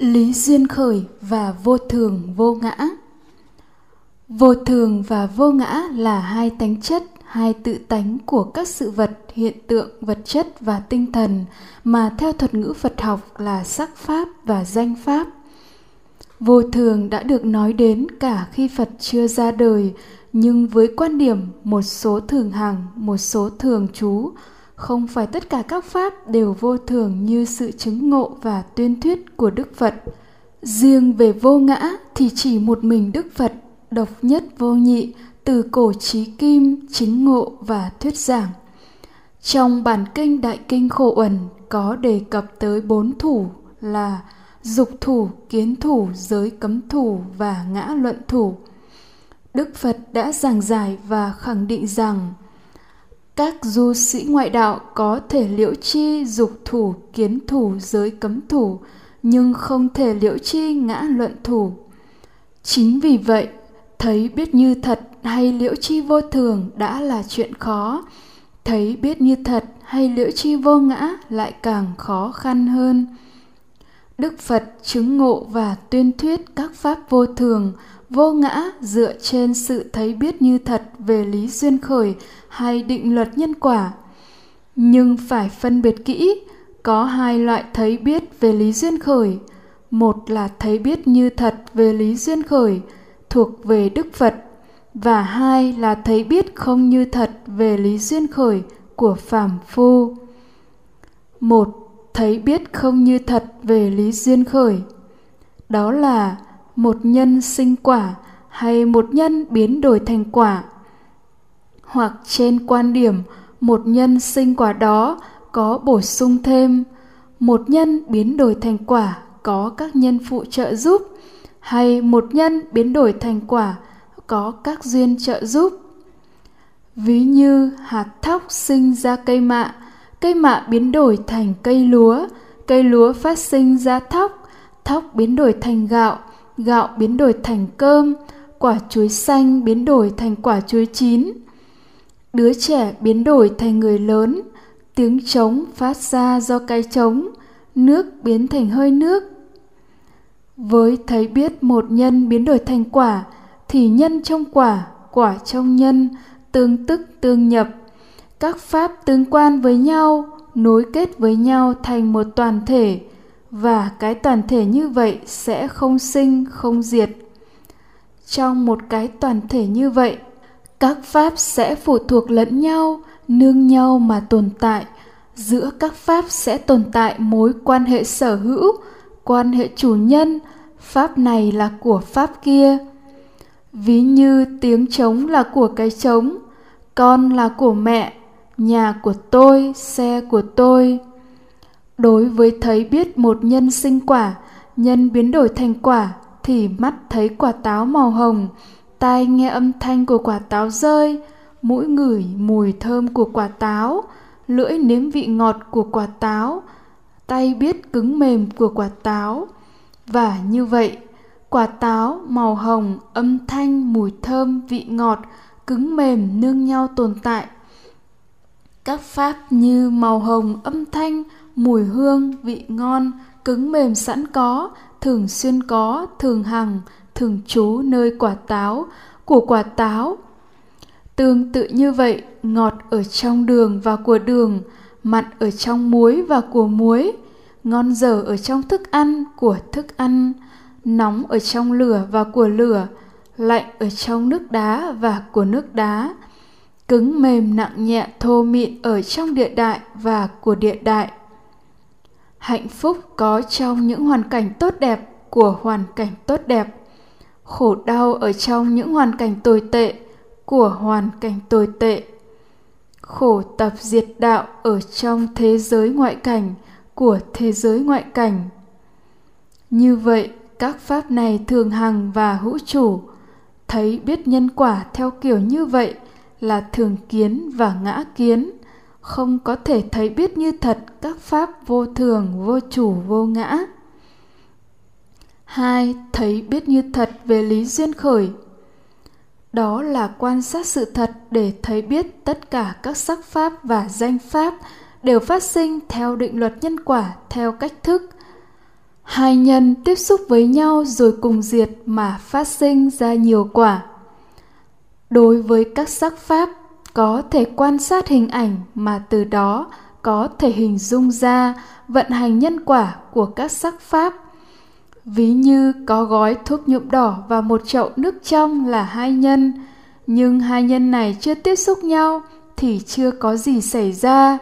lý duyên khởi và vô thường vô ngã. Vô thường và vô ngã là hai tánh chất, hai tự tánh của các sự vật, hiện tượng, vật chất và tinh thần mà theo thuật ngữ phật học là sắc pháp và danh pháp. Vô thường đã được nói đến cả khi phật chưa ra đời, nhưng với quan điểm một số thường hằng, một số thường trú không phải tất cả các pháp đều vô thường như sự chứng ngộ và tuyên thuyết của đức phật. Riêng về vô ngã thì chỉ một mình đức phật, độc nhất vô nhị, từ cổ trí kim, chứng ngộ và thuyết giảng. Trong bản kinh đại kinh khổ uẩn có đề cập tới bốn thủ là dục thủ, kiến thủ, giới cấm thủ và ngã luận thủ. Đức phật đã giảng giải và khẳng định rằng các du sĩ ngoại đạo có thể liễu chi dục thủ kiến thủ giới cấm thủ, nhưng không thể liễu chi ngã luận thủ. Chính vì vậy, thấy biết như thật hay liễu chi vô thường đã là chuyện khó. Thấy biết như thật hay liễu chi vô ngã lại càng khó khăn hơn. Đức phật chứng ngộ và tuyên thuyết các pháp vô thường, vô ngã dựa trên sự thấy biết như thật về lý duyên khởi hay định luật nhân quả. Nhưng phải phân biệt kỹ, có hai loại thấy biết về lý duyên khởi. Một là thấy biết như thật về lý duyên khởi, thuộc về đức phật. Và hai là thấy biết không như thật về lý duyên khởi của phàm phu. Một, thấy biết không như thật về lý duyên khởi. Đó là một nhân sinh quả hay một nhân biến đổi thành quả hoặc trên quan điểm một nhân sinh quả đó có bổ sung thêm. Một nhân biến đổi thành quả có các nhân phụ trợ giúp, hay một nhân biến đổi thành quả có các duyên trợ giúp. Ví như hạt thóc sinh ra cây mạ cây mạ biến đổi thành cây lúa cây lúa phát sinh ra thóc thóc biến đổi thành gạo gạo biến đổi thành cơm, quả chuối xanh biến đổi thành quả chuối chín đứa trẻ biến đổi thành người lớn, tiếng trống phát ra do cái trống, nước biến thành hơi nước. Với thấy biết một nhân biến đổi thành quả, thì nhân trong quả quả trong nhân, tương tức tương nhập. Các pháp tương quan với nhau, nối kết với nhau thành một toàn thể, và cái toàn thể như vậy sẽ không sinh, không diệt. Trong một cái toàn thể như vậy các pháp sẽ phụ thuộc lẫn nhau, nương nhau mà tồn tại. Giữa các pháp sẽ tồn tại mối quan hệ sở hữu, quan hệ chủ nhân. Pháp này là của pháp kia. Ví như tiếng trống là của cái trống, con là của mẹ, nhà của tôi, xe của tôi. Đối với thấy biết một nhân sinh quả, nhân biến đổi thành quả, thì mắt thấy quả táo màu hồng tai nghe âm thanh của quả táo rơi, mũi ngửi mùi thơm của quả táo, lưỡi nếm vị ngọt của quả táo, tay biết cứng mềm của quả táo. Và như vậy, quả táo màu hồng, âm thanh, mùi thơm, vị ngọt, cứng mềm nương nhau tồn tại. Các pháp như màu hồng, âm thanh, mùi hương, vị ngon, cứng mềm sẵn có, thường xuyên có, thường hằng thường trú nơi quả táo, của quả táo. Tương tự như vậy, ngọt ở trong đường và của đường, mặn ở trong muối và của muối, ngon dở ở trong thức ăn của thức ăn, nóng ở trong lửa và của lửa, lạnh ở trong nước đá và của nước đá, cứng mềm nặng nhẹ thô mịn ở trong địa đại và của địa đại. Hạnh phúc có trong những hoàn cảnh tốt đẹp của hoàn cảnh tốt đẹp khổ đau ở trong những hoàn cảnh tồi tệ của hoàn cảnh tồi tệ. Khổ tập diệt đạo ở trong thế giới ngoại cảnh của thế giới ngoại cảnh. Như vậy, các pháp này thường hằng và hữu chủ. Thấy biết nhân quả theo kiểu như vậy là thường kiến và ngã kiến. Không có thể thấy biết như thật các pháp vô thường, vô chủ, vô ngã hai, thấy biết như thật về lý duyên khởi. Đó là quan sát sự thật để thấy biết tất cả các sắc pháp và danh pháp đều phát sinh theo định luật nhân quả, theo cách thức. Hai nhân tiếp xúc với nhau rồi cùng diệt mà phát sinh ra nhiều quả. Đối với các sắc pháp, có thể quan sát hình ảnh mà từ đó có thể hình dung ra vận hành nhân quả của các sắc pháp ví như có gói thuốc nhuộm đỏ và một chậu nước trong là hai nhân nhưng hai nhân này chưa tiếp xúc nhau thì chưa có gì xảy ra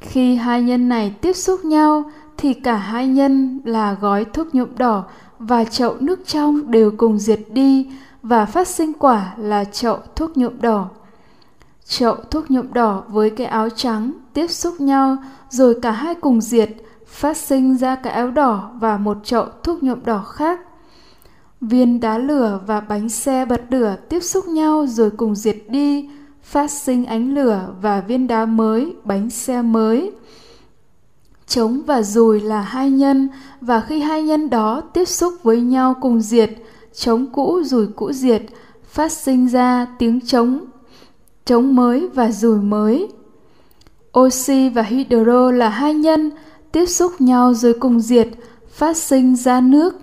khi hai nhân này tiếp xúc nhau thì cả hai nhân là gói thuốc nhuộm đỏ và chậu nước trong đều cùng diệt đi và phát sinh quả là chậu thuốc nhuộm đỏ. Chậu thuốc nhuộm đỏ với cái áo trắng tiếp xúc nhau rồi cả hai cùng diệt, phát sinh ra cái áo đỏ và một chậu thuốc nhuộm đỏ khác. Viên đá lửa và bánh xe bật lửa tiếp xúc nhau rồi cùng diệt đi, phát sinh ánh lửa và viên đá mới, bánh xe mới. Trống và dùi là hai nhân và khi hai nhân đó tiếp xúc với nhau cùng diệt, trống cũ dùi cũ diệt, phát sinh ra tiếng trống, trống mới và dùi mới. Oxy và hydro là hai nhân, tiếp xúc nhau rồi cùng diệt, phát sinh ra nước.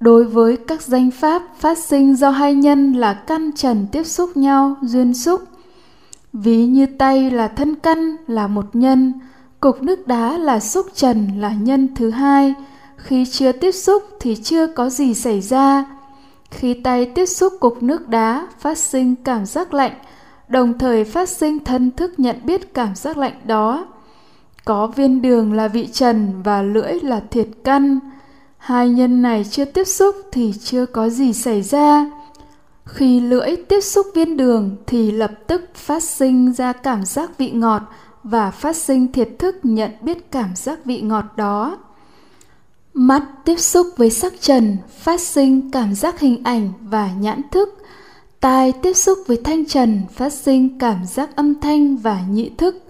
Đối với các danh pháp phát sinh do hai nhân là căn trần tiếp xúc nhau, duyên xúc. Ví như tay là thân căn là một nhân, Cục nước đá là xúc trần là nhân thứ hai, khi chưa tiếp xúc thì chưa có gì xảy ra. Khi tay tiếp xúc cục nước đá phát sinh cảm giác lạnh, đồng thời phát sinh thân thức nhận biết cảm giác lạnh đó. Có viên đường là vị trần và lưỡi là thiệt căn. Hai nhân này chưa tiếp xúc thì chưa có gì xảy ra. Khi lưỡi tiếp xúc viên đường thì lập tức phát sinh ra cảm giác vị ngọt và phát sinh thiệt thức nhận biết cảm giác vị ngọt đó mắt tiếp xúc với sắc trần, phát sinh cảm giác hình ảnh và nhãn thức tai tiếp xúc với thanh trần, phát sinh cảm giác âm thanh và nhị thức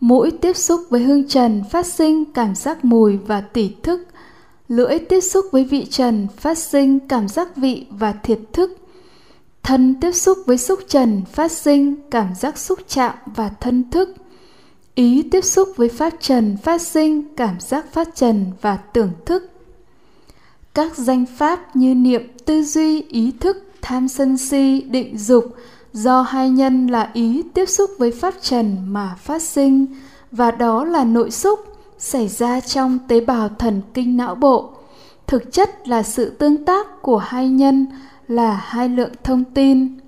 mũi tiếp xúc với hương trần phát sinh cảm giác mùi và tỉ thức. Lưỡi tiếp xúc với vị trần phát sinh cảm giác vị và thiệt thức. Thân tiếp xúc với xúc trần phát sinh cảm giác xúc chạm và thân thức. Ý tiếp xúc với pháp trần phát sinh cảm giác phát trần và tưởng thức. Các danh pháp như niệm tư duy, ý thức, tham sân si, định dục do hai nhân là ý tiếp xúc với pháp trần mà phát sinh, và đó là nội xúc xảy ra trong tế bào thần kinh não bộ. Thực chất là sự tương tác của hai nhân là hai lượng thông tin.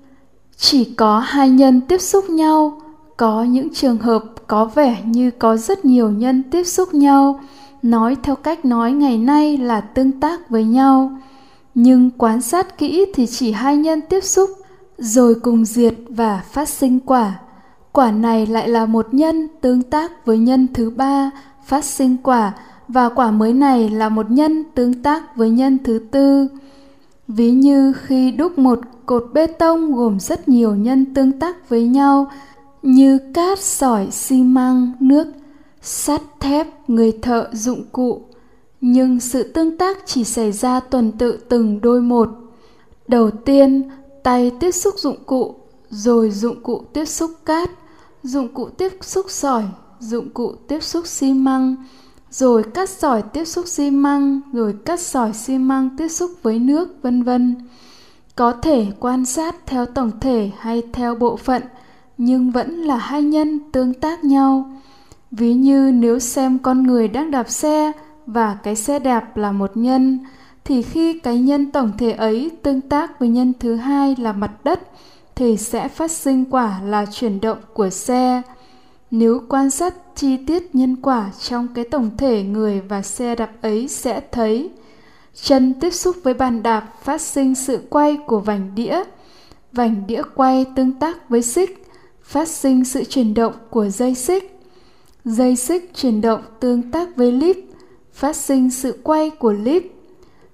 Chỉ có hai nhân tiếp xúc nhau, có những trường hợp có vẻ như có rất nhiều nhân tiếp xúc nhau, nói theo cách nói ngày nay là tương tác với nhau. Nhưng quan sát kỹ thì chỉ hai nhân tiếp xúc rồi cùng diệt và phát sinh quả. Quả này lại là một nhân tương tác với nhân thứ ba, phát sinh quả, và quả mới này là một nhân tương tác với nhân thứ tư. Ví như khi đúc một cột bê tông gồm rất nhiều nhân tương tác với nhau, như cát, sỏi, xi măng, nước, sắt, thép, người thợ, dụng cụ. Nhưng sự tương tác chỉ xảy ra tuần tự từng đôi một. Đầu tiên tay tiếp xúc dụng cụ, rồi dụng cụ tiếp xúc cát, dụng cụ tiếp xúc sỏi, dụng cụ tiếp xúc xi măng, rồi cắt sỏi tiếp xúc xi măng, rồi cắt sỏi xi măng tiếp xúc với nước, vân vân. Có thể quan sát theo tổng thể hay theo bộ phận, nhưng vẫn là hai nhân tương tác nhau. Ví như nếu xem con người đang đạp xe và cái xe đạp là một nhân thì khi cái nhân tổng thể ấy tương tác với nhân thứ hai là mặt đất thì sẽ phát sinh quả là chuyển động của xe nếu quan sát chi tiết nhân quả trong cái tổng thể người và xe đạp ấy sẽ thấy chân tiếp xúc với bàn đạp phát sinh sự quay của vành đĩa vành đĩa quay tương tác với xích phát sinh sự chuyển động của dây xích. Dây xích chuyển động tương tác với líp, phát sinh sự quay của líp.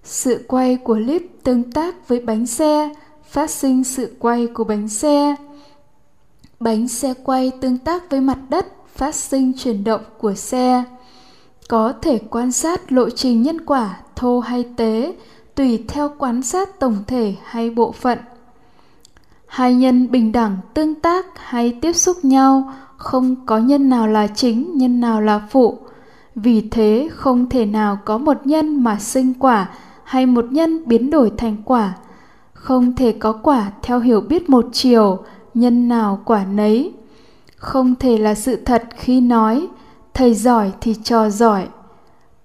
Sự quay của líp tương tác với bánh xe, phát sinh sự quay của bánh xe. Bánh xe quay tương tác với mặt đất, phát sinh chuyển động của xe. Có thể quan sát lộ trình nhân quả thô hay tế, tùy theo quan sát tổng thể hay bộ phận hai nhân bình đẳng tương tác hay tiếp xúc nhau không có nhân nào là chính nhân nào là phụ vì thế không thể nào có một nhân mà sinh quả hay một nhân biến đổi thành quả. Không thể có quả theo hiểu biết một chiều, nhân nào quả nấy. Không thể là sự thật khi nói, thầy giỏi thì trò giỏi.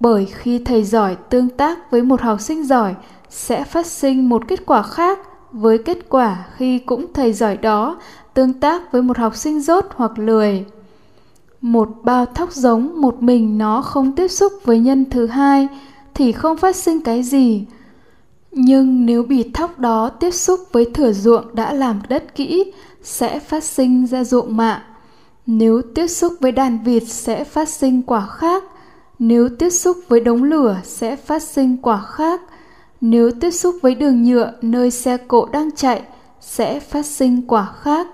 Bởi khi thầy giỏi tương tác với một học sinh giỏi, sẽ phát sinh một kết quả khác với kết quả khi cũng thầy giỏi đó tương tác với một học sinh dốt hoặc lười. Một bao thóc giống một mình nó không tiếp xúc với nhân thứ hai thì không phát sinh cái gì. Nhưng nếu bì thóc đó tiếp xúc với thửa ruộng đã làm đất kỹ, sẽ phát sinh ra ruộng mạ. Nếu tiếp xúc với đàn vịt sẽ phát sinh quả khác. Nếu tiếp xúc với đống lửa sẽ phát sinh quả khác. Nếu tiếp xúc với đường nhựa nơi xe cộ đang chạy sẽ phát sinh quả khác.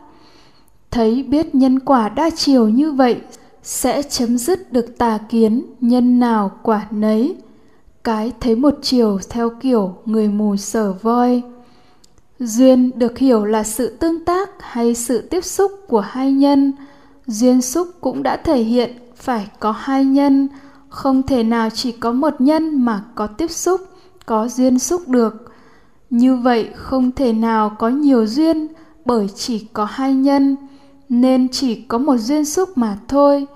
Thấy biết nhân quả đa chiều như vậy, sẽ chấm dứt được tà kiến nhân nào quả nấy cái thấy một chiều theo kiểu người mù sở voi. Duyên được hiểu là sự tương tác hay sự tiếp xúc của hai nhân. Duyên xúc cũng đã thể hiện phải có hai nhân. Không thể nào chỉ có một nhân mà có tiếp xúc, có duyên xúc được. Như vậy không thể nào có nhiều duyên bởi chỉ có hai nhân, nên chỉ có một duyên xúc mà thôi.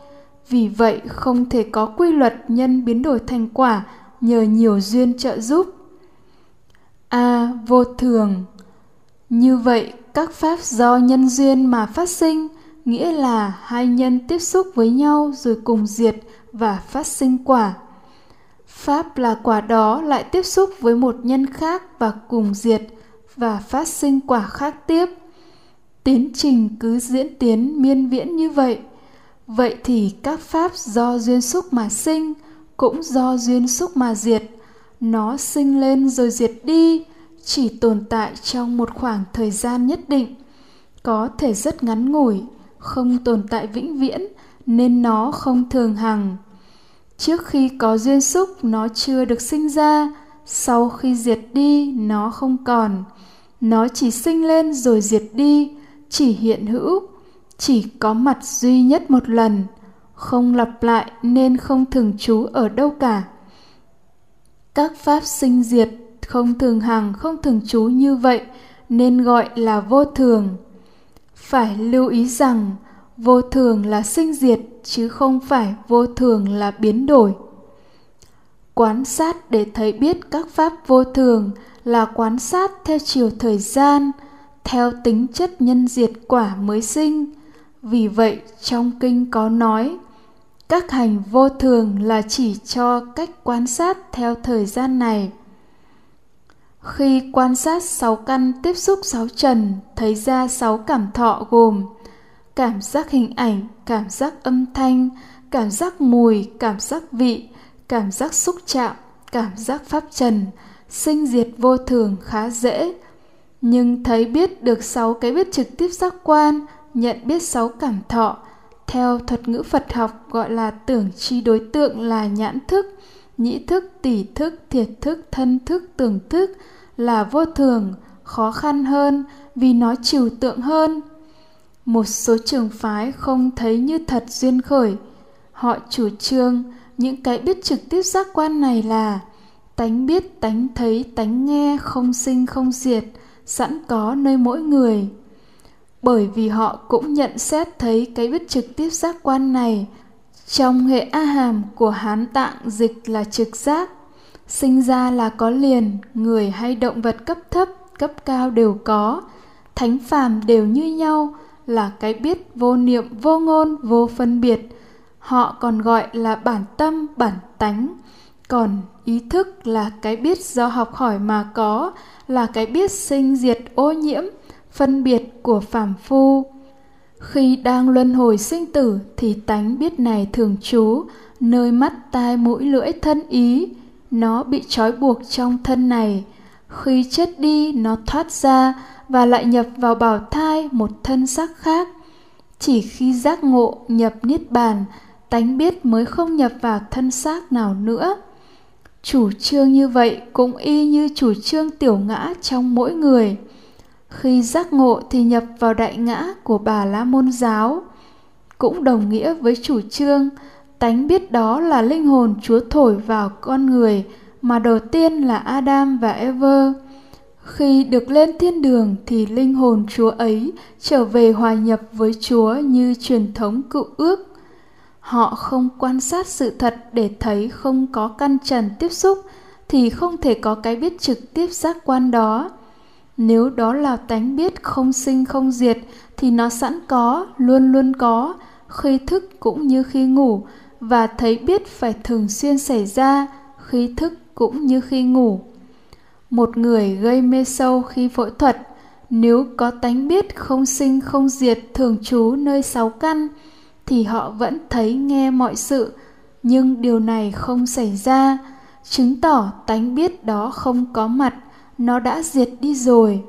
Vì vậy không thể có quy luật nhân biến đổi thành quả nhờ nhiều duyên trợ giúp. A vô thường. Như vậy, các pháp do nhân duyên mà phát sinh, nghĩa là hai nhân tiếp xúc với nhau rồi cùng diệt và phát sinh quả. Pháp là quả đó lại tiếp xúc với một nhân khác và cùng diệt và phát sinh quả khác tiếp. Tiến trình cứ diễn tiến miên viễn như vậy. Vậy thì các pháp do duyên xúc mà sinh cũng do duyên xúc mà diệt. Nó sinh lên rồi diệt đi, chỉ tồn tại trong một khoảng thời gian nhất định. Có thể rất ngắn ngủi, không tồn tại vĩnh viễn, nên nó không thường hằng. Trước khi có duyên xúc, nó chưa được sinh ra. Sau khi diệt đi, nó không còn. Nó chỉ sinh lên rồi diệt đi, chỉ hiện hữu, chỉ có mặt duy nhất một lần không lặp lại nên không thường trú ở đâu cả. Các pháp sinh diệt không thường hằng, không thường trú như vậy nên gọi là vô thường. Phải lưu ý rằng, vô thường là sinh diệt chứ không phải vô thường là biến đổi. Quán sát để thấy biết các pháp vô thường là quan sát theo chiều thời gian, theo tính chất nhân diệt quả mới sinh. Vì vậy, trong kinh có nói các hành vô thường là chỉ cho cách quan sát theo thời gian này. Khi quan sát sáu căn tiếp xúc sáu trần, thấy ra sáu cảm thọ gồm cảm giác hình ảnh, cảm giác âm thanh, cảm giác mùi, cảm giác vị, cảm giác xúc chạm, cảm giác pháp trần, sinh diệt vô thường khá dễ. Nhưng thấy biết được sáu cái biết trực tiếp giác quan, nhận biết sáu cảm thọ theo thuật ngữ phật học gọi là tưởng chi đối tượng là nhãn thức, nhĩ thức tỷ thức, thiệt thức, thân thức, tưởng thức là vô thường, khó khăn hơn vì nó trừu tượng hơn. Một số trường phái không thấy như thật duyên khởi. Họ chủ trương, những cái biết trực tiếp giác quan này là tánh biết, tánh thấy, tánh nghe, không sinh, không diệt, sẵn có nơi mỗi người bởi vì họ cũng nhận xét thấy cái biết trực tiếp giác quan này. Trong hệ a hàm của hán tạng dịch là trực giác, sinh ra là có liền, người hay động vật cấp thấp, cấp cao đều có. Thánh phàm đều như nhau, là cái biết vô niệm, vô ngôn, vô phân biệt. Họ còn gọi là bản tâm, bản tánh. Còn ý thức là cái biết do học hỏi mà có, là cái biết sinh diệt ô nhiễm phân biệt của phàm phu. Khi đang luân hồi sinh tử thì tánh biết này thường trú, nơi mắt tai mũi lưỡi thân ý, nó bị trói buộc trong thân này. Khi chết đi, nó thoát ra và lại nhập vào bào thai một thân xác khác. Chỉ khi giác ngộ nhập niết bàn, tánh biết mới không nhập vào thân xác nào nữa. Chủ trương như vậy cũng y như chủ trương tiểu ngã trong mỗi người khi giác ngộ thì nhập vào đại ngã của bà la môn giáo cũng đồng nghĩa với chủ trương, tánh biết đó là linh hồn Chúa thổi vào con người, mà đầu tiên là Adam và Eva. Khi được lên thiên đường thì linh hồn Chúa ấy trở về hòa nhập với Chúa như truyền thống cựu ước. Họ không quan sát sự thật để thấy không có căn trần tiếp xúc, thì không thể có cái biết trực tiếp giác quan đó. Nếu đó là tánh biết không sinh không diệt thì nó sẵn có, luôn luôn có, khi thức cũng như khi ngủ và thấy biết phải thường xuyên xảy ra khi thức cũng như khi ngủ. Một người gây mê sâu khi phẫu thuật nếu có tánh biết không sinh không diệt thường trú nơi sáu căn thì họ vẫn thấy nghe mọi sự nhưng điều này không xảy ra chứng tỏ tánh biết đó không có mặt nó đã diệt đi rồi.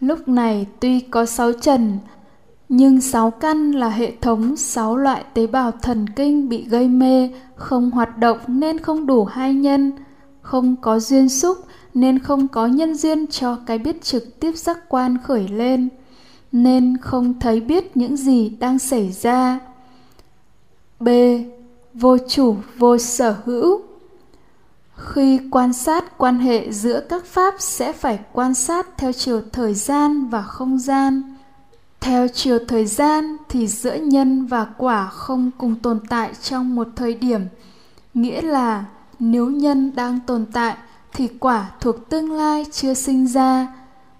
Lúc này tuy có sáu trần, nhưng sáu căn là hệ thống sáu loại tế bào thần kinh bị gây mê, không hoạt động nên không đủ hai nhân, không có duyên xúc nên không có nhân duyên cho cái biết trực tiếp giác quan khởi lên, nên không thấy biết những gì đang xảy ra. B. Vô chủ, vô sở hữu khi quan sát quan hệ giữa các pháp sẽ phải quan sát theo chiều thời gian và không gian. Theo chiều thời gian thì giữa nhân và quả không cùng tồn tại trong một thời điểm, nghĩa là nếu nhân đang tồn tại thì quả thuộc tương lai chưa sinh ra.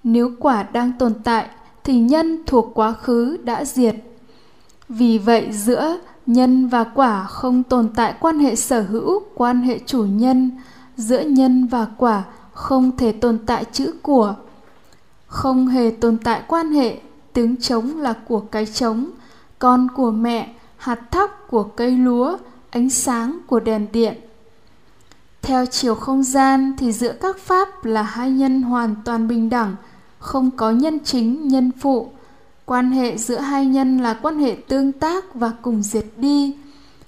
Nếu quả đang tồn tại thì nhân thuộc quá khứ đã diệt. Vì vậy giữa nhân và quả không tồn tại quan hệ sở hữu, quan hệ chủ nhân, giữa nhân và quả không thể tồn tại chữ của. Không hề tồn tại quan hệ, tiếng trống là của cái trống, con của mẹ, hạt thóc của cây lúa, ánh sáng của đèn điện. Theo chiều không gian thì giữa các pháp là hai nhân hoàn toàn bình đẳng, không có nhân chính, nhân phụ quan hệ giữa hai nhân là quan hệ tương tác và cùng diệt đi,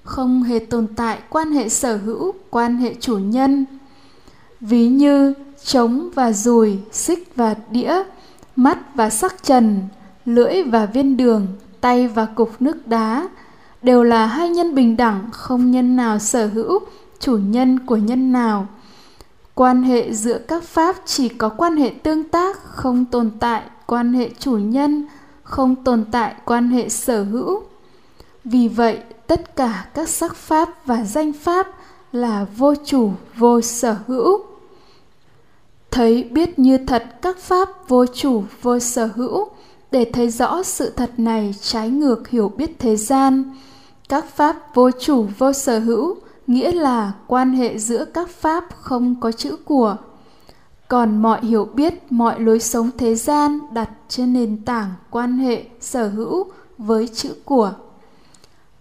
không hề tồn tại quan hệ sở hữu, quan hệ chủ nhân. Ví như trống và dùi xích và đĩa, mắt và sắc trần, lưỡi và viên đường, tay và cục nước đá đều là hai nhân bình đẳng, không nhân nào sở hữu, chủ nhân của nhân nào. Quan hệ giữa các pháp chỉ có quan hệ tương tác, không tồn tại quan hệ chủ nhân không tồn tại quan hệ sở hữu. Vì vậy, tất cả các sắc pháp và danh pháp là vô chủ, vô sở hữu. Thấy biết như thật các pháp vô chủ, vô sở hữu, để thấy rõ sự thật này trái ngược hiểu biết thế gian. Các pháp vô chủ, vô sở hữu nghĩa là quan hệ giữa các pháp không có chữ của còn mọi hiểu biết, mọi lối sống thế gian đặt trên nền tảng quan hệ sở hữu với chữ của.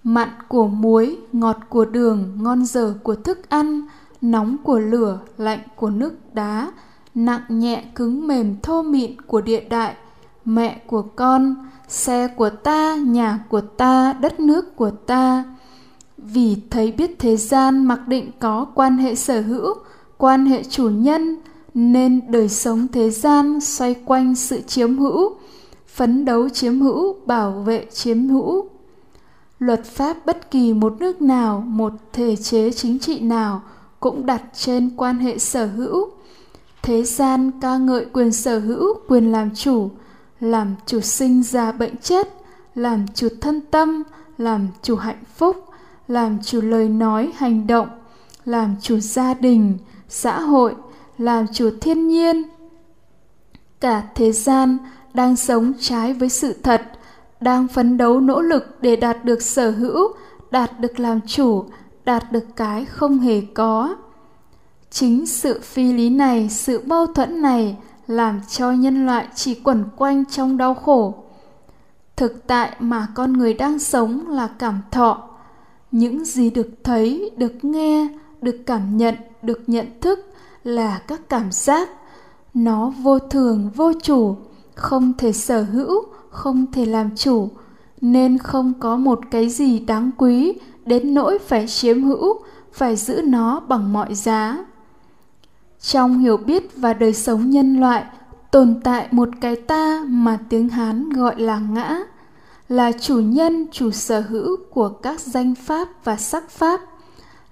Mặn của muối, ngọt của đường, ngon dở của thức ăn, nóng của lửa, lạnh của nước đá, nặng nhẹ cứng mềm thô mịn của địa đại, mẹ của con, xe của ta, nhà của ta, đất nước của ta. Vì thấy biết thế gian mặc định có quan hệ sở hữu, quan hệ chủ nhân nên đời sống thế gian xoay quanh sự chiếm hữu, phấn đấu chiếm hữu, bảo vệ chiếm hữu. Luật pháp bất kỳ một nước nào, một thể chế chính trị nào cũng đặt trên quan hệ sở hữu. Thế gian ca ngợi quyền sở hữu, quyền làm chủ làm chủ sinh ra bệnh chết, làm chủ thân tâm, làm chủ hạnh phúc, làm chủ lời nói hành động, làm chủ gia đình, xã hội làm chủ thiên nhiên. Cả thế gian đang sống trái với sự thật, đang phấn đấu nỗ lực để đạt được sở hữu, đạt được làm chủ, đạt được cái không hề có. Chính sự phi lý này, sự mâu thuẫn này làm cho nhân loại chỉ quẩn quanh trong đau khổ. Thực tại mà con người đang sống là cảm thọ. Những gì được thấy, được nghe, được cảm nhận, được nhận thức là các cảm giác. Nó vô thường, vô chủ, không thể sở hữu, không thể làm chủ, nên không có một cái gì đáng quý đến nỗi phải chiếm hữu, phải giữ nó bằng mọi giá. Trong hiểu biết và đời sống nhân loại, tồn tại một cái ta mà tiếng hán gọi là ngã, là chủ nhân, chủ sở hữu của các danh pháp và sắc pháp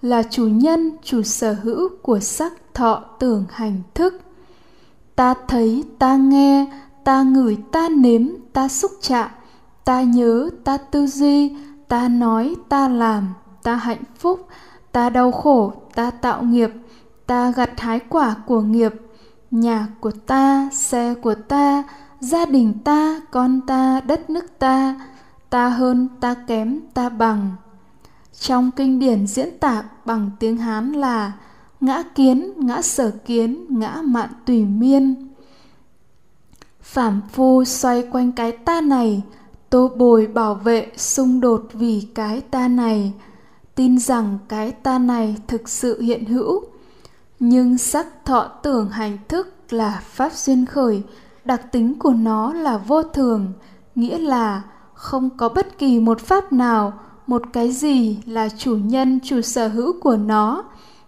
là chủ nhân, chủ sở hữu của sắc thọ tưởng hành thức. Ta thấy, ta nghe, ta ngửi, ta nếm, ta xúc chạm, ta nhớ, ta tư duy, ta nói, ta làm, ta hạnh phúc, ta đau khổ, ta tạo nghiệp, ta gặt hái quả của nghiệp. Nhà của ta, xe của ta, gia đình ta, con ta, đất nước ta ta hơn, ta kém, ta bằng trong kinh điển diễn tả bằng tiếng hán là ngã kiến, ngã sở kiến, ngã mạn tùy miên. Phạm phu xoay quanh cái ta này, tô bồi bảo vệ xung đột vì cái ta này. Tin rằng cái ta này thực sự hiện hữu, nhưng sắc thọ tưởng hành thức là pháp duyên khởi, đặc tính của nó là vô thường, nghĩa là không có bất kỳ một pháp nào một cái gì là chủ nhân, chủ sở hữu của nó,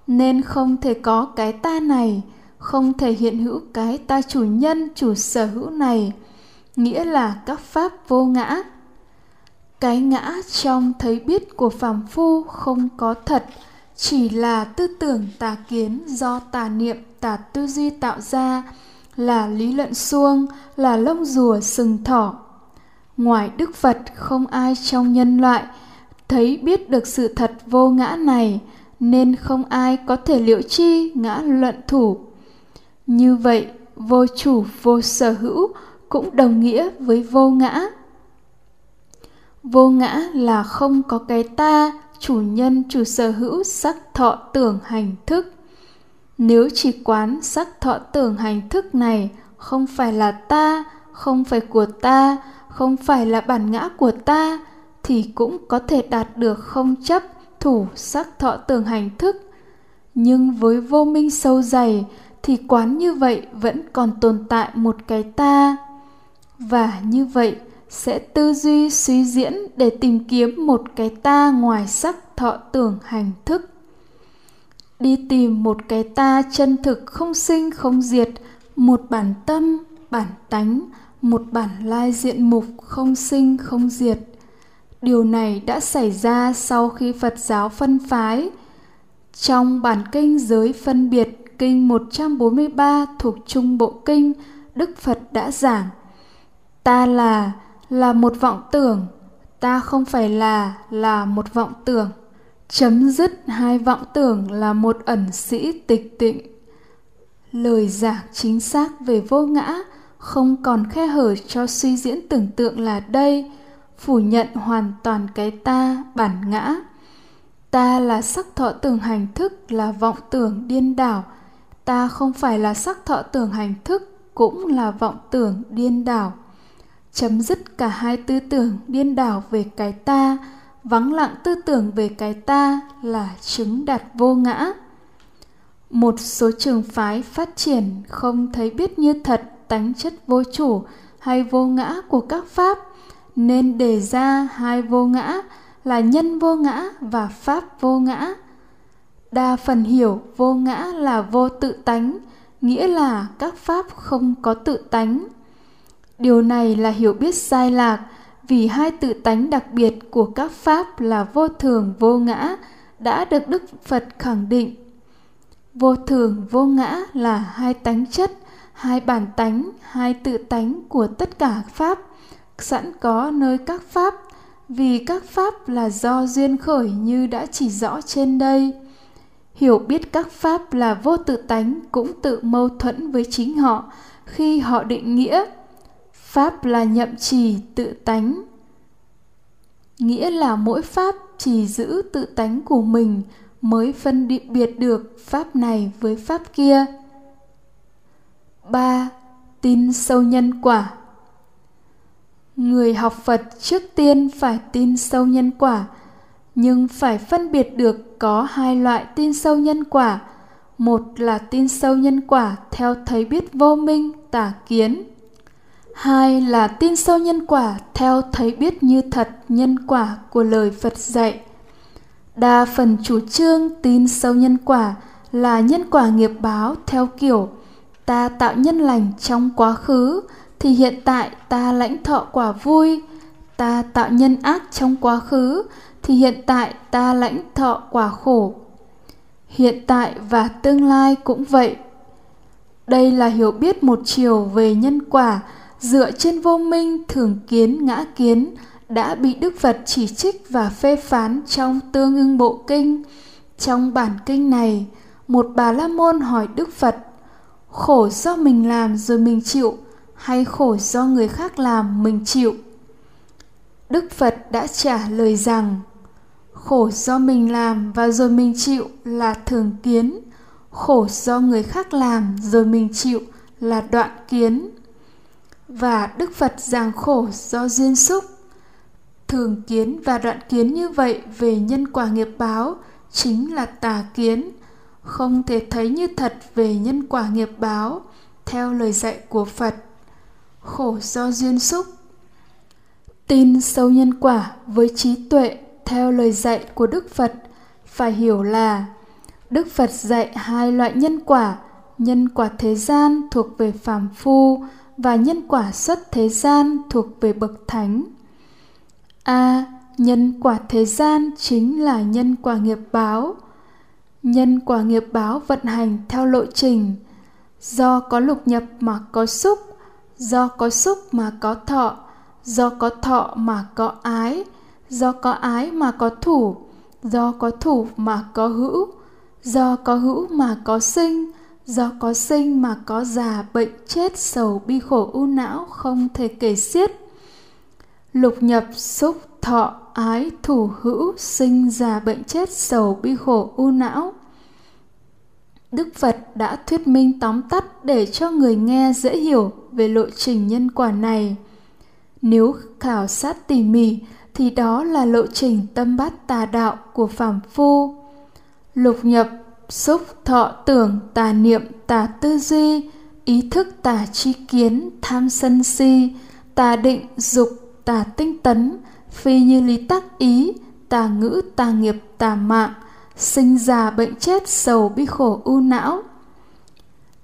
nên không thể có cái ta này, không thể hiện hữu cái ta chủ nhân, chủ sở hữu này, nghĩa là các pháp vô ngã. Cái ngã trong thấy biết của phàm phu không có thật, chỉ là tư tưởng tà kiến do tà niệm, tà tư duy tạo ra, là lý luận suông, là lông rùa sừng thỏ. Ngoài đức phật không ai trong nhân loại thấy biết được sự thật vô ngã này, nên không ai có thể liệu chi ngã luận thủ. Như vậy, vô chủ, vô sở hữu cũng đồng nghĩa với vô ngã. Vô ngã là không có cái ta, chủ nhân, chủ sở hữu sắc thọ tưởng hành thức. Nếu chỉ quán sắc thọ tưởng hành thức này không phải là ta, không phải của ta, không phải là bản ngã của ta thì cũng có thể đạt được không chấp thủ sắc thọ tưởng hành thức. Nhưng với vô minh sâu dày thì quán như vậy vẫn còn tồn tại một cái ta. Và như vậy sẽ tư duy suy diễn để tìm kiếm một cái ta ngoài sắc thọ tưởng hành thức. Đi tìm một cái ta chân thực không sinh không diệt, một bản tâm, bản tánh, một bản lai diện mục không sinh không diệt điều này đã xảy ra sau khi phật giáo phân phái. Trong bản kinh giới phân biệt kinh 143 thuộc Trung Bộ Kinh, Đức Phật đã giảng Ta là là một vọng tưởng ta không phải là là một vọng tưởng. Chấm dứt hai vọng tưởng là một ẩn sĩ tịch tịnh. Lời giảng chính xác về vô ngã không còn khe hở cho suy diễn tưởng tượng là đây phủ nhận hoàn toàn cái ta bản ngã. Ta là sắc thọ tưởng hành thức là vọng tưởng điên đảo. Ta không phải là sắc thọ tưởng hành thức, cũng là vọng tưởng điên đảo. Chấm dứt cả hai tư tưởng điên đảo về cái ta, vắng lặng tư tưởng về cái ta là chứng đạt vô ngã. Một số trường phái phát triển không thấy biết như thật tánh chất vô chủ hay vô ngã của các pháp nên đề ra hai vô ngã là nhân vô ngã và pháp vô ngã. Đa phần hiểu vô ngã là vô tự tánh, nghĩa là các pháp không có tự tánh. Điều này là hiểu biết sai lạc, vì hai tự tánh đặc biệt của các pháp là vô thường vô ngã đã được đức phật khẳng định. Vô thường vô ngã là hai tánh chất, hai bản tánh, hai tự tánh của tất cả pháp sẵn có nơi các pháp, vì các pháp là do duyên khởi như đã chỉ rõ trên đây. Hiểu biết các pháp là vô tự tánh cũng tự mâu thuẫn với chính họ khi họ định nghĩa. Pháp là nhậm trì tự tánh. Nghĩa là mỗi pháp chỉ giữ tự tánh của mình mới phân định biệt được pháp này với pháp kia. 3. Tin sâu nhân quả. Người học Phật trước tiên phải tin sâu nhân quả, nhưng phải phân biệt được có hai loại tin sâu nhân quả. Một là tin sâu nhân quả theo thấy biết vô minh, tả kiến, hai là tin sâu nhân quả theo thấy biết như thật nhân quả của lời phật dạy đa phần chủ trương tin sâu nhân quả là nhân quả nghiệp báo theo kiểu ta tạo nhân lành trong quá khứ thì hiện tại ta lãnh thọ quả vui, ta tạo nhân ác trong quá khứ. Thì hiện tại ta lãnh thọ quả khổ. Hiện tại và tương lai cũng vậy. Đây là hiểu biết một chiều về nhân quả, dựa trên vô minh thường kiến ngã kiến, đã bị đức phật chỉ trích và phê phán trong tương ưng bộ kinh. Trong bản kinh này, một bà la môn hỏi đức phật, khổ do mình làm rồi mình chịu hay khổ do người khác làm mình chịu. Đức phật đã trả lời rằng, khổ do mình làm và rồi mình chịu là thường kiến, khổ do người khác làm rồi mình chịu là đoạn kiến. Và đức phật giảng khổ do duyên xúc, thường kiến và đoạn kiến như vậy về nhân quả nghiệp báo chính là tà kiến, không thể thấy như thật về nhân quả nghiệp báo theo lời dạy của phật khổ do duyên xúc. Tin sâu nhân quả với trí tuệ theo lời dạy của đức phật, phải hiểu là đức phật dạy hai loại nhân quả nhân quả thế gian thuộc về phàm phu và nhân quả xuất thế gian thuộc về bậc thánh. A, nhân quả thế gian chính là nhân quả nghiệp báo. Nhân quả nghiệp báo vận hành theo lộ trình. Do có lục nhập mà có xúc do có xúc mà có thọ. Do có thọ mà có ái. Do có ái mà có thủ. Do có thủ mà có hữu. Do có hữu mà có sinh. Do có sinh mà có già bệnh chết sầu bi khổ u não không thể kể xiết. Lục nhập xúc thọ ái thủ hữu sinh già bệnh chết sầu bi khổ u não đức phật đã thuyết minh tóm tắt để cho người nghe dễ hiểu về lộ trình nhân quả này. Nếu khảo sát tỉ mỉ, thì đó là lộ trình tâm bát tà đạo của phàm phu. Lục nhập, xúc, thọ, tưởng, tà niệm, tà tư duy, ý thức, tà chi kiến, tham sân si, tà định, dục, tà tinh tấn, phi như lý tác ý, tà ngữ, tà nghiệp, tà mạng sinh già bệnh chết sầu bi khổ u não.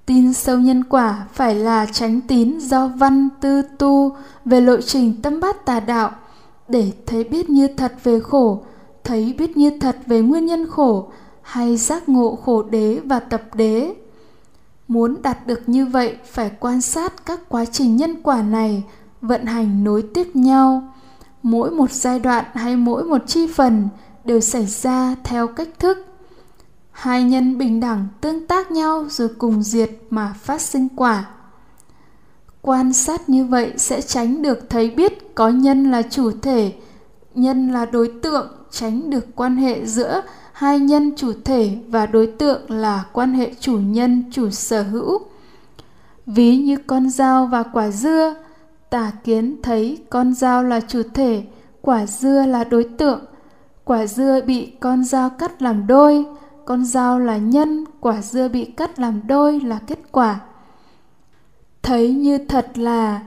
Tin sâu nhân quả phải là tránh tín do văn, tư, tu về lộ trình tâm bát tà đạo. Để thấy biết như thật về khổ, thấy biết như thật về nguyên nhân khổ, hay giác ngộ khổ đế và tập đế. Muốn đạt được như vậy, phải quan sát các quá trình nhân quả này, vận hành nối tiếp nhau. Mỗi một giai đoạn hay mỗi một chi phần đều xảy ra theo cách thức. Hai nhân bình đẳng tương tác nhau rồi cùng diệt mà phát sinh quả. Quan sát như vậy sẽ tránh được thấy biết có nhân là chủ thể, nhân là đối tượng, tránh được quan hệ giữa hai nhân chủ thể và đối tượng là quan hệ chủ nhân, chủ sở hữu. Ví như con dao và quả dưa, tà kiến thấy con dao là chủ thể, quả dưa là đối tượng quả dưa bị con dao cắt làm đôi. Con dao là nhân, quả dưa bị cắt làm đôi là kết quả. Thấy như thật là,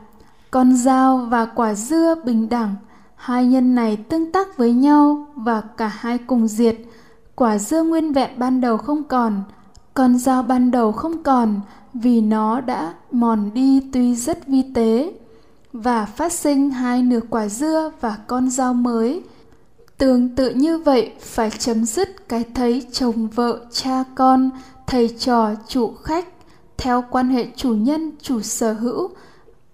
con dao và quả dưa bình đẳng. Hai nhân này tương tác với nhau và cả hai cùng diệt. Quả dưa nguyên vẹn ban đầu không còn, con dao ban đầu không còn vì nó đã mòn đi tuy rất vi tế. Và phát sinh hai nửa quả dưa và con dao mới tương tự như vậy phải chấm dứt cái thấy chồng vợ, cha con, thầy trò, chủ khách, theo quan hệ chủ nhân, chủ sở hữu.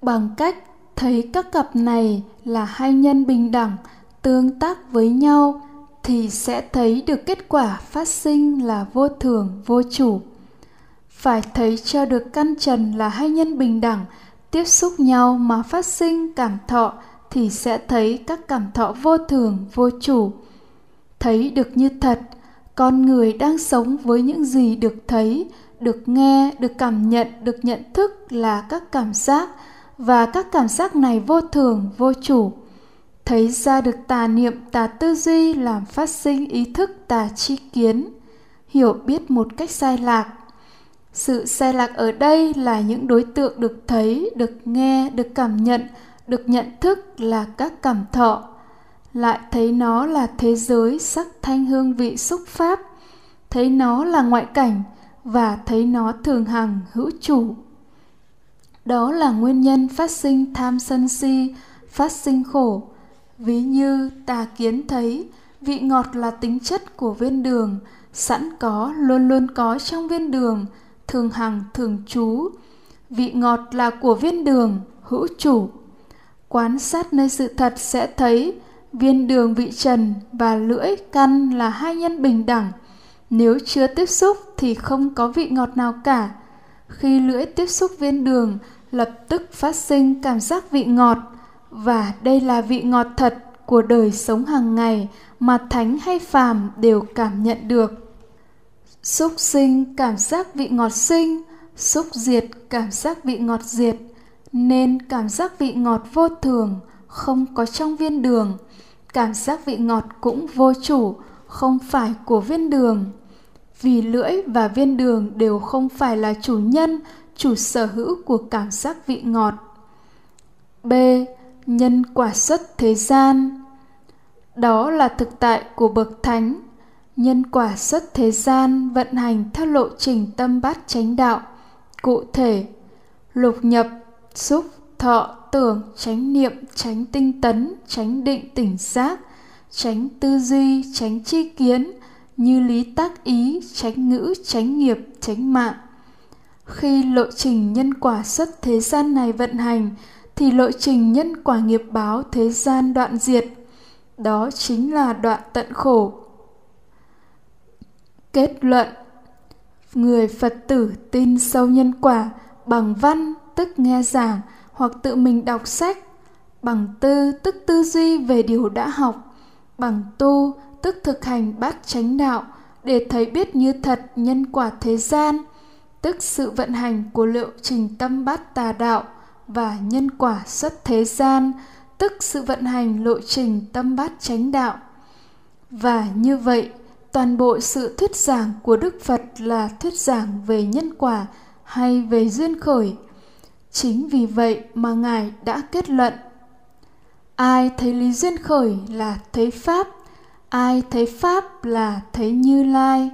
Bằng cách thấy các cặp này là hai nhân bình đẳng, tương tác với nhau thì sẽ thấy được kết quả phát sinh là vô thường, vô chủ. Phải thấy cho được căn trần là hai nhân bình đẳng, tiếp xúc nhau mà phát sinh cảm thọ thì sẽ thấy các cảm thọ vô thường, vô chủ. Thấy được như thật, con người đang sống với những gì được thấy, được nghe, được cảm nhận, được nhận thức là các cảm giác, và các cảm giác này vô thường, vô chủ. Thấy ra được tà niệm, tà tư duy làm phát sinh ý thức, tà chi kiến. Hiểu biết một cách sai lạc. Sự sai lạc ở đây là những đối tượng được thấy, được nghe, được cảm nhận được nhận thức là các cảm thọ, lại thấy nó là thế giới sắc thanh hương vị xúc pháp, thấy nó là ngoại cảnh và thấy nó thường hằng, hữu chủ. Đó là nguyên nhân phát sinh tham sân si, phát sinh khổ. Ví như ta kiến thấy, vị ngọt là tính chất của viên đường, sẵn có, luôn luôn có trong viên đường, thường hằng, thường trú. Vị ngọt là của viên đường, hữu chủ quan sát nơi sự thật sẽ thấy, viên đường vị trần và lưỡi căn là hai nhân bình đẳng. Nếu chưa tiếp xúc thì không có vị ngọt nào cả. Khi lưỡi tiếp xúc viên đường, lập tức phát sinh cảm giác vị ngọt. Và đây là vị ngọt thật của đời sống hàng ngày mà thánh hay phàm đều cảm nhận được. Xúc sinh cảm giác vị ngọt sinh, xúc diệt cảm giác vị ngọt diệt nên cảm giác vị ngọt vô thường, không có trong viên đường. Cảm giác vị ngọt cũng vô chủ, không phải của viên đường. Vì lưỡi và viên đường đều không phải là chủ nhân, chủ sở hữu của cảm giác vị ngọt. B. Nhân quả xuất thế gian. Đó là thực tại của bậc thánh. Nhân quả xuất thế gian vận hành theo lộ trình tâm bát chánh đạo. Cụ thể, lục nhập xúc thọ tưởng tránh niệm tránh tinh tấn tránh định tỉnh giác tránh tư duy tránh chi kiến như lý tác ý tránh ngữ tránh nghiệp tránh mạng. Khi lộ trình nhân quả xuất thế gian này vận hành, thì lộ trình nhân quả nghiệp báo thế gian đoạn diệt. Đó chính là đoạn tận khổ. Kết luận. Người phật tử tin sâu nhân quả bằng văn tức nghe giảng hoặc tự mình đọc sách. Bằng tư tức tư duy về điều đã học. Bằng tu tức thực hành bát chánh đạo để thấy biết như thật nhân quả thế gian. Tức sự vận hành của liệu trình tâm bát tà đạo và nhân quả xuất thế gian. Tức sự vận hành lộ trình tâm bát chánh đạo. Và như vậy, toàn bộ sự thuyết giảng của đức phật là thuyết giảng về nhân quả hay về duyên khởi chính vì vậy mà ngài đã kết luận, ai thấy lý duyên khởi là thấy pháp, ai thấy pháp là thấy như lai